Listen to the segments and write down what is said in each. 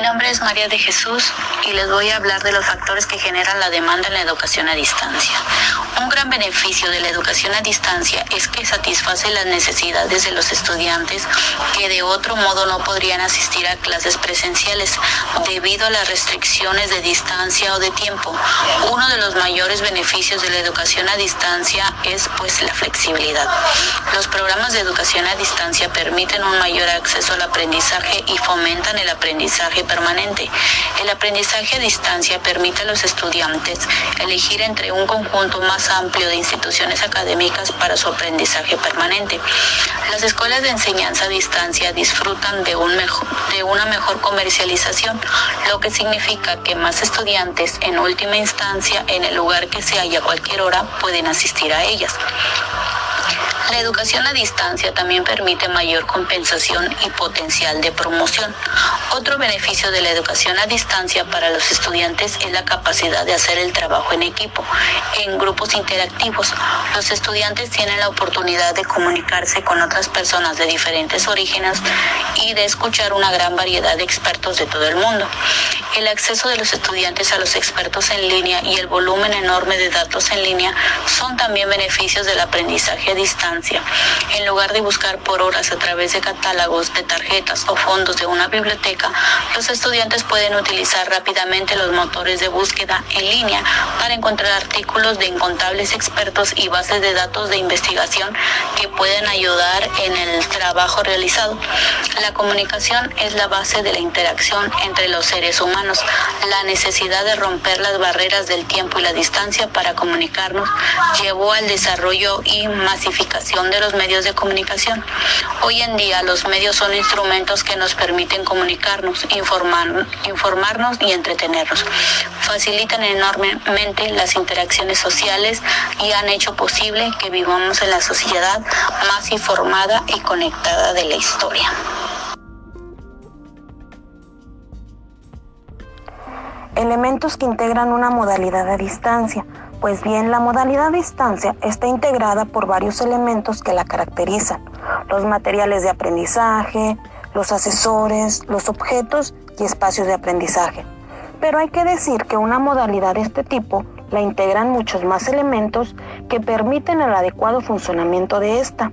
Mi nombre es María de Jesús y les voy a hablar de los factores que generan la demanda en la educación a distancia. Un gran beneficio de la educación a distancia es que satisface las necesidades de los estudiantes que de otro modo no podrían asistir a clases presenciales debido a las restricciones de distancia o de tiempo. Uno de los mayores beneficios de la educación a distancia es pues la flexibilidad. Los programas de educación a distancia permiten un mayor acceso al aprendizaje y fomentan el aprendizaje permanente. El aprendizaje a distancia permite a los estudiantes elegir entre un conjunto más amplio de instituciones académicas para su aprendizaje permanente. Las escuelas de enseñanza a distancia disfrutan de, un mejor, de una mejor comercialización, lo que significa que más estudiantes en última instancia en el lugar que sea y a cualquier hora pueden asistir a ellas. La educación a distancia también permite mayor compensación y potencial de promoción. Otro beneficio de la educación a distancia para los estudiantes es la capacidad de hacer el trabajo en equipo, en grupos interactivos. Los estudiantes tienen la oportunidad de comunicarse con otras personas de diferentes orígenes y de escuchar una gran variedad de expertos de todo el mundo. El acceso de los estudiantes a los expertos en línea y el volumen enorme de datos en línea son también beneficios del aprendizaje a distancia. En lugar de buscar por horas a través de catálogos, de tarjetas o fondos de una biblioteca, los estudiantes pueden utilizar rápidamente los motores de búsqueda en línea para encontrar artículos de incontables expertos y bases de datos de investigación que pueden ayudar en el trabajo realizado. La comunicación es la base de la interacción entre los seres humanos la necesidad de romper las barreras del tiempo y la distancia para comunicarnos llevó al desarrollo y masificación de los medios de comunicación. Hoy en día los medios son instrumentos que nos permiten comunicarnos, informar, informarnos y entretenernos. Facilitan enormemente las interacciones sociales y han hecho posible que vivamos en la sociedad más informada y conectada de la historia. Elementos que integran una modalidad a distancia. Pues bien, la modalidad distancia está integrada por varios elementos que la caracterizan. Los materiales de aprendizaje, los asesores, los objetos y espacios de aprendizaje. Pero hay que decir que una modalidad de este tipo la integran muchos más elementos que permiten el adecuado funcionamiento de esta.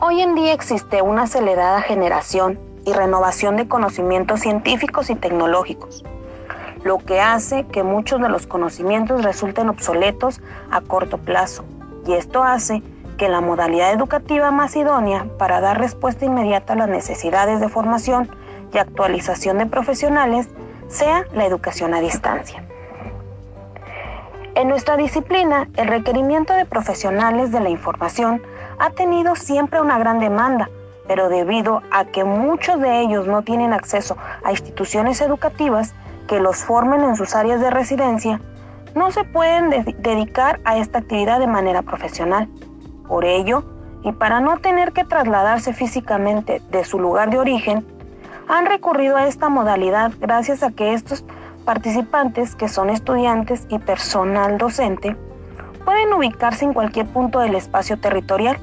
Hoy en día existe una acelerada generación y renovación de conocimientos científicos y tecnológicos, lo que hace que muchos de los conocimientos resulten obsoletos a corto plazo, y esto hace que la modalidad educativa más idónea para dar respuesta inmediata a las necesidades de formación y actualización de profesionales sea la educación a distancia. En nuestra disciplina, el requerimiento de profesionales de la información ha tenido siempre una gran demanda, pero debido a que muchos de ellos no tienen acceso a instituciones educativas que los formen en sus áreas de residencia, no se pueden dedicar a esta actividad de manera profesional. Por ello, y para no tener que trasladarse físicamente de su lugar de origen, han recurrido a esta modalidad gracias a que estos participantes, que son estudiantes y personal docente, pueden ubicarse en cualquier punto del espacio territorial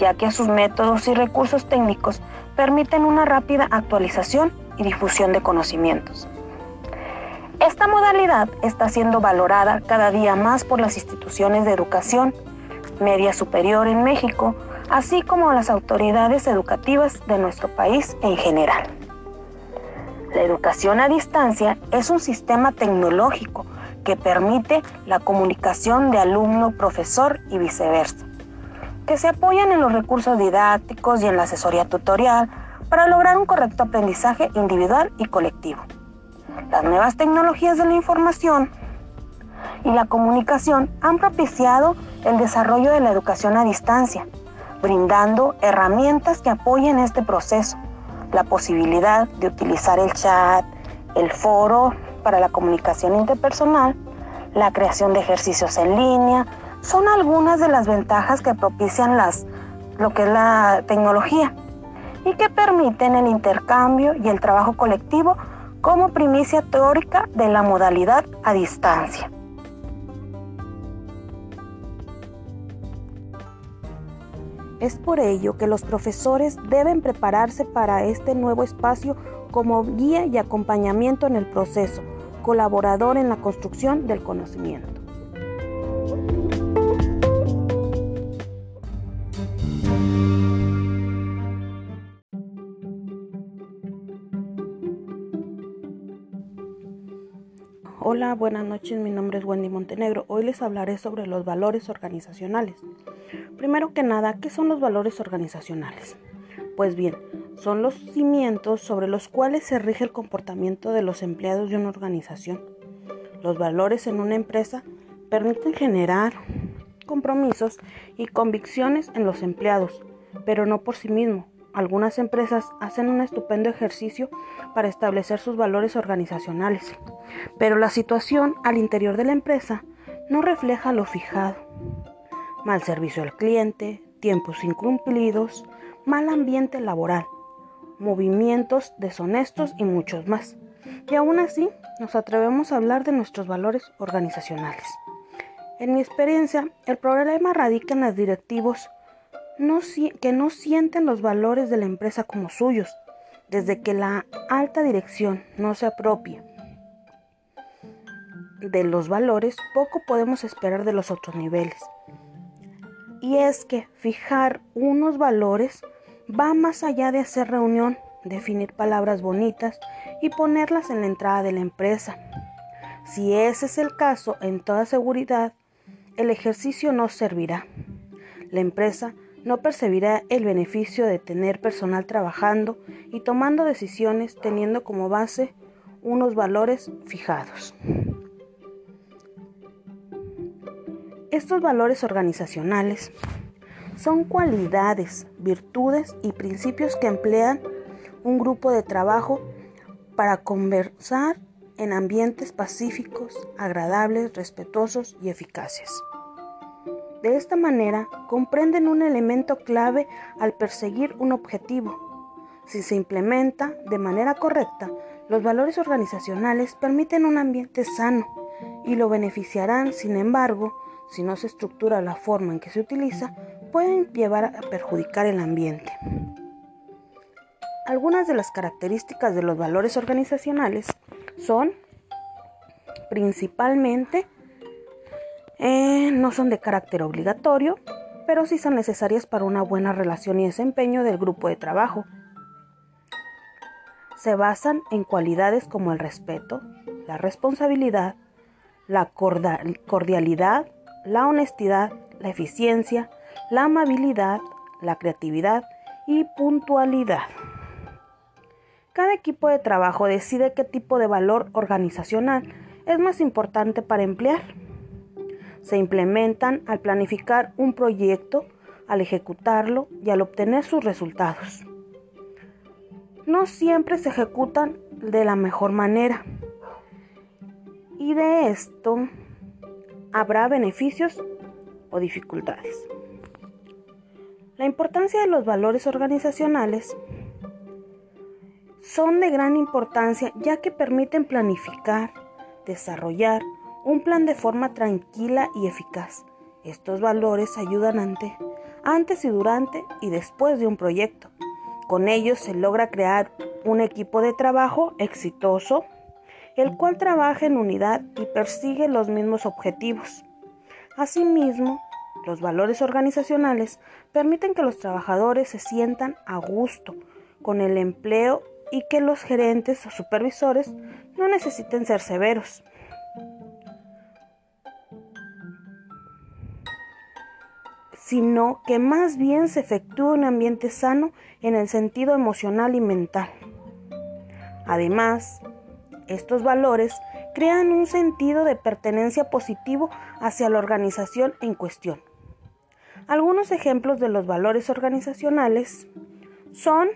ya que sus métodos y recursos técnicos permiten una rápida actualización y difusión de conocimientos. Esta modalidad está siendo valorada cada día más por las instituciones de educación media superior en México, así como las autoridades educativas de nuestro país en general. La educación a distancia es un sistema tecnológico que permite la comunicación de alumno-profesor y viceversa que se apoyan en los recursos didácticos y en la asesoría tutorial para lograr un correcto aprendizaje individual y colectivo. Las nuevas tecnologías de la información y la comunicación han propiciado el desarrollo de la educación a distancia, brindando herramientas que apoyen este proceso, la posibilidad de utilizar el chat, el foro para la comunicación interpersonal, la creación de ejercicios en línea, son algunas de las ventajas que propician las, lo que es la tecnología y que permiten el intercambio y el trabajo colectivo como primicia teórica de la modalidad a distancia. Es por ello que los profesores deben prepararse para este nuevo espacio como guía y acompañamiento en el proceso, colaborador en la construcción del conocimiento. Hola, buenas noches, mi nombre es Wendy Montenegro. Hoy les hablaré sobre los valores organizacionales. Primero que nada, ¿qué son los valores organizacionales? Pues bien, son los cimientos sobre los cuales se rige el comportamiento de los empleados de una organización. Los valores en una empresa permiten generar compromisos y convicciones en los empleados, pero no por sí mismo. Algunas empresas hacen un estupendo ejercicio para establecer sus valores organizacionales, pero la situación al interior de la empresa no refleja lo fijado. Mal servicio al cliente, tiempos incumplidos, mal ambiente laboral, movimientos deshonestos y muchos más. Y aún así nos atrevemos a hablar de nuestros valores organizacionales. En mi experiencia, el problema radica en los directivos que no sienten los valores de la empresa como suyos, desde que la alta dirección no se apropia de los valores, poco podemos esperar de los otros niveles. Y es que fijar unos valores va más allá de hacer reunión, definir palabras bonitas y ponerlas en la entrada de la empresa. Si ese es el caso, en toda seguridad, el ejercicio no servirá. La empresa no percibirá el beneficio de tener personal trabajando y tomando decisiones teniendo como base unos valores fijados. Estos valores organizacionales son cualidades, virtudes y principios que emplean un grupo de trabajo para conversar en ambientes pacíficos, agradables, respetuosos y eficaces. De esta manera, comprenden un elemento clave al perseguir un objetivo. Si se implementa de manera correcta, los valores organizacionales permiten un ambiente sano y lo beneficiarán, sin embargo, si no se estructura la forma en que se utiliza, pueden llevar a perjudicar el ambiente. Algunas de las características de los valores organizacionales son principalmente eh, no son de carácter obligatorio, pero sí son necesarias para una buena relación y desempeño del grupo de trabajo. Se basan en cualidades como el respeto, la responsabilidad, la cordialidad, la honestidad, la eficiencia, la amabilidad, la creatividad y puntualidad. Cada equipo de trabajo decide qué tipo de valor organizacional es más importante para emplear. Se implementan al planificar un proyecto, al ejecutarlo y al obtener sus resultados. No siempre se ejecutan de la mejor manera. Y de esto habrá beneficios o dificultades. La importancia de los valores organizacionales son de gran importancia ya que permiten planificar, desarrollar un plan de forma tranquila y eficaz. Estos valores ayudan ante, antes y durante y después de un proyecto. Con ellos se logra crear un equipo de trabajo exitoso, el cual trabaja en unidad y persigue los mismos objetivos. Asimismo, los valores organizacionales permiten que los trabajadores se sientan a gusto con el empleo y que los gerentes o supervisores no necesiten ser severos. Sino que más bien se efectúe un ambiente sano en el sentido emocional y mental. Además, estos valores crean un sentido de pertenencia positivo hacia la organización en cuestión. Algunos ejemplos de los valores organizacionales son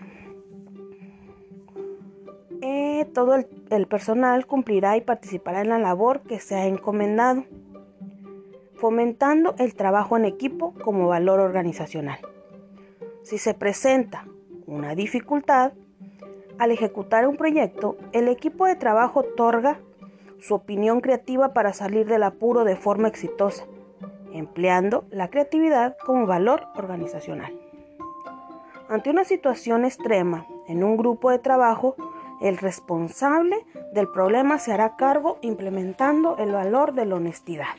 eh, todo el personal cumplirá y participará en la labor que se ha encomendado, fomentando el trabajo en equipo como valor organizacional. Si se presenta una dificultad, al ejecutar un proyecto, el equipo de trabajo otorga su opinión creativa para salir del apuro de forma exitosa, empleando la creatividad como valor organizacional. Ante una situación extrema en un grupo de trabajo, El responsable del problema se hará cargo implementando el valor de la honestidad.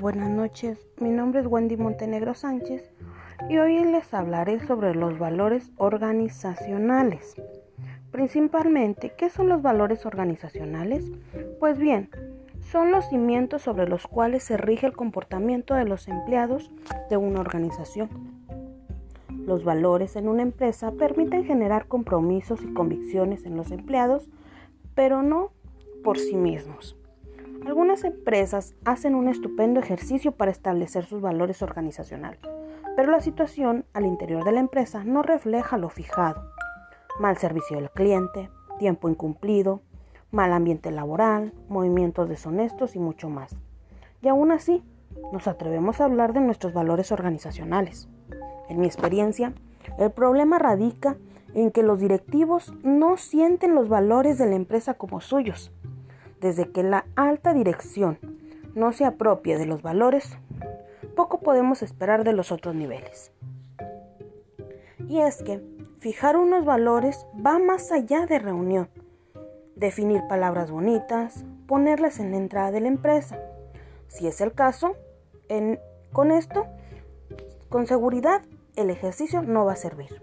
Buenas noches. Mi nombre es Wendy Montenegro Sánchez y hoy les hablaré sobre los valores organizacionales. Principalmente, ¿qué son los valores organizacionales? Pues bien, son los cimientos sobre los cuales se rige el comportamiento de los empleados de una organización. Los valores en una empresa permiten generar compromisos y convicciones en los empleados, pero no por sí mismos. Algunas empresas hacen un estupendo ejercicio para establecer sus valores organizacionales, pero la situación al interior de la empresa no refleja lo fijado mal servicio al cliente, tiempo incumplido, mal ambiente laboral, movimientos deshonestos y mucho más. Y aún así, nos atrevemos a hablar de nuestros valores organizacionales. En mi experiencia, el problema radica en que los directivos no sienten los valores de la empresa como suyos. Desde que la alta dirección no se apropie de los valores, poco podemos esperar de los otros niveles. Y es que Fijar unos valores va más allá de reunión. Definir palabras bonitas, ponerlas en la entrada de la empresa. Si es el caso, con esto, con seguridad, el ejercicio no va a servir.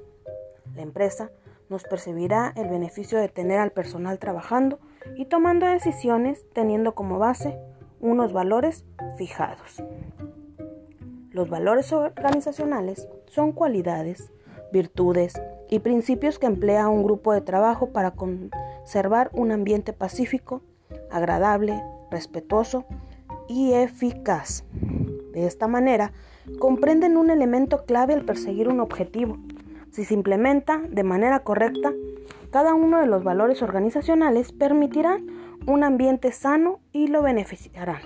La empresa nos percibirá el beneficio de tener al personal trabajando y tomando decisiones teniendo como base unos valores fijados. Los valores organizacionales son cualidades, virtudes, y principios que emplea un grupo de trabajo para conservar un ambiente pacífico, agradable, respetuoso y eficaz. De esta manera, comprenden un elemento clave al perseguir un objetivo. Si se implementa de manera correcta, cada uno de los valores organizacionales permitirá un ambiente sano y lo beneficiará.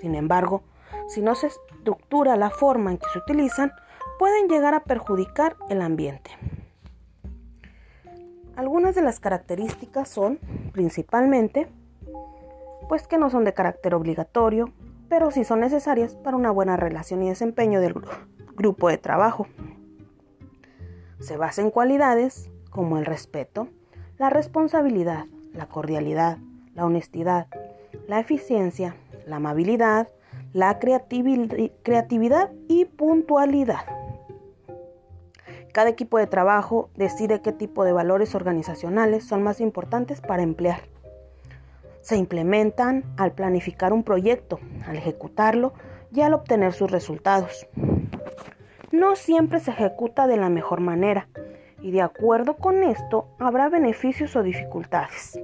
Sin embargo, si no se estructura la forma en que se utilizan, pueden llegar a perjudicar el ambiente. Algunas de las características son, principalmente, pues que no son de carácter obligatorio, pero sí son necesarias para una buena relación y desempeño del grupo de trabajo. Se basa en cualidades como el respeto, la responsabilidad, la cordialidad, la honestidad, la eficiencia, la amabilidad, la creatividad y puntualidad. Cada equipo de trabajo decide qué tipo de valores organizacionales son más importantes para emplear. Se implementan al planificar un proyecto, al ejecutarlo y al obtener sus resultados. No siempre se ejecuta de la mejor manera y de acuerdo con esto habrá beneficios o dificultades.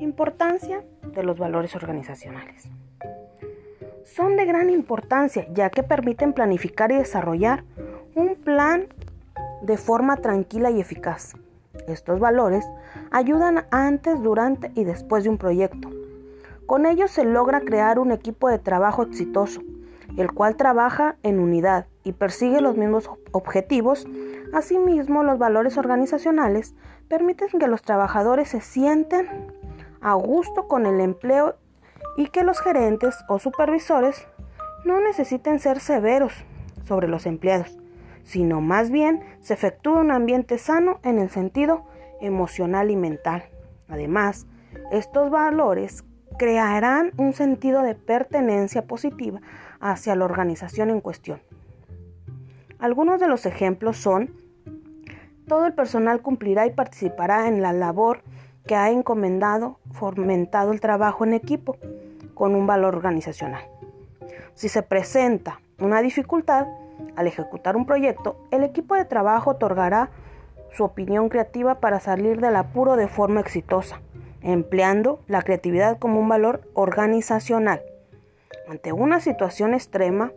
Importancia de los valores organizacionales. Son de gran importancia ya que permiten planificar y desarrollar un plan de forma tranquila y eficaz. Estos valores ayudan antes, durante y después de un proyecto. Con ellos se logra crear un equipo de trabajo exitoso, el cual trabaja en unidad y persigue los mismos objetivos. Asimismo, los valores organizacionales permiten que los trabajadores se sienten a gusto con el empleo y que los gerentes o supervisores no necesiten ser severos sobre los empleados, sino más bien se efectúa un ambiente sano en el sentido emocional y mental. Además, estos valores crearán un sentido de pertenencia positiva hacia la organización en cuestión. Algunos de los ejemplos son, todo el personal cumplirá y participará en la labor que ha encomendado, fomentado el trabajo en equipo con un valor organizacional. Si se presenta una dificultad, al ejecutar un proyecto, el equipo de trabajo otorgará su opinión creativa para salir del apuro de forma exitosa, empleando la creatividad como un valor organizacional. Ante una situación extrema,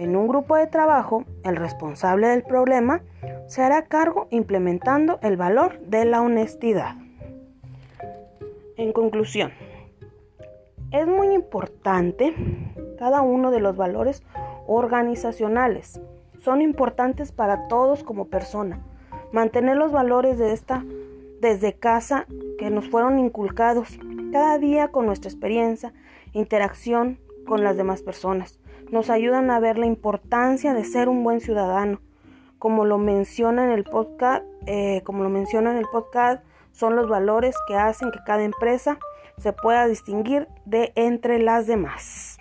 en un grupo de trabajo, el responsable del problema se hará cargo implementando el valor de la honestidad. En conclusión, es muy importante cada uno de los valores organizacionales. Son importantes para todos como persona. Mantener los valores de esta desde casa que nos fueron inculcados cada día con nuestra experiencia, interacción con las demás personas. Nos ayudan a ver la importancia de ser un buen ciudadano. Como lo menciona en el podcast, eh, como lo menciona en el podcast, son los valores que hacen que cada empresa se pueda distinguir de entre las demás.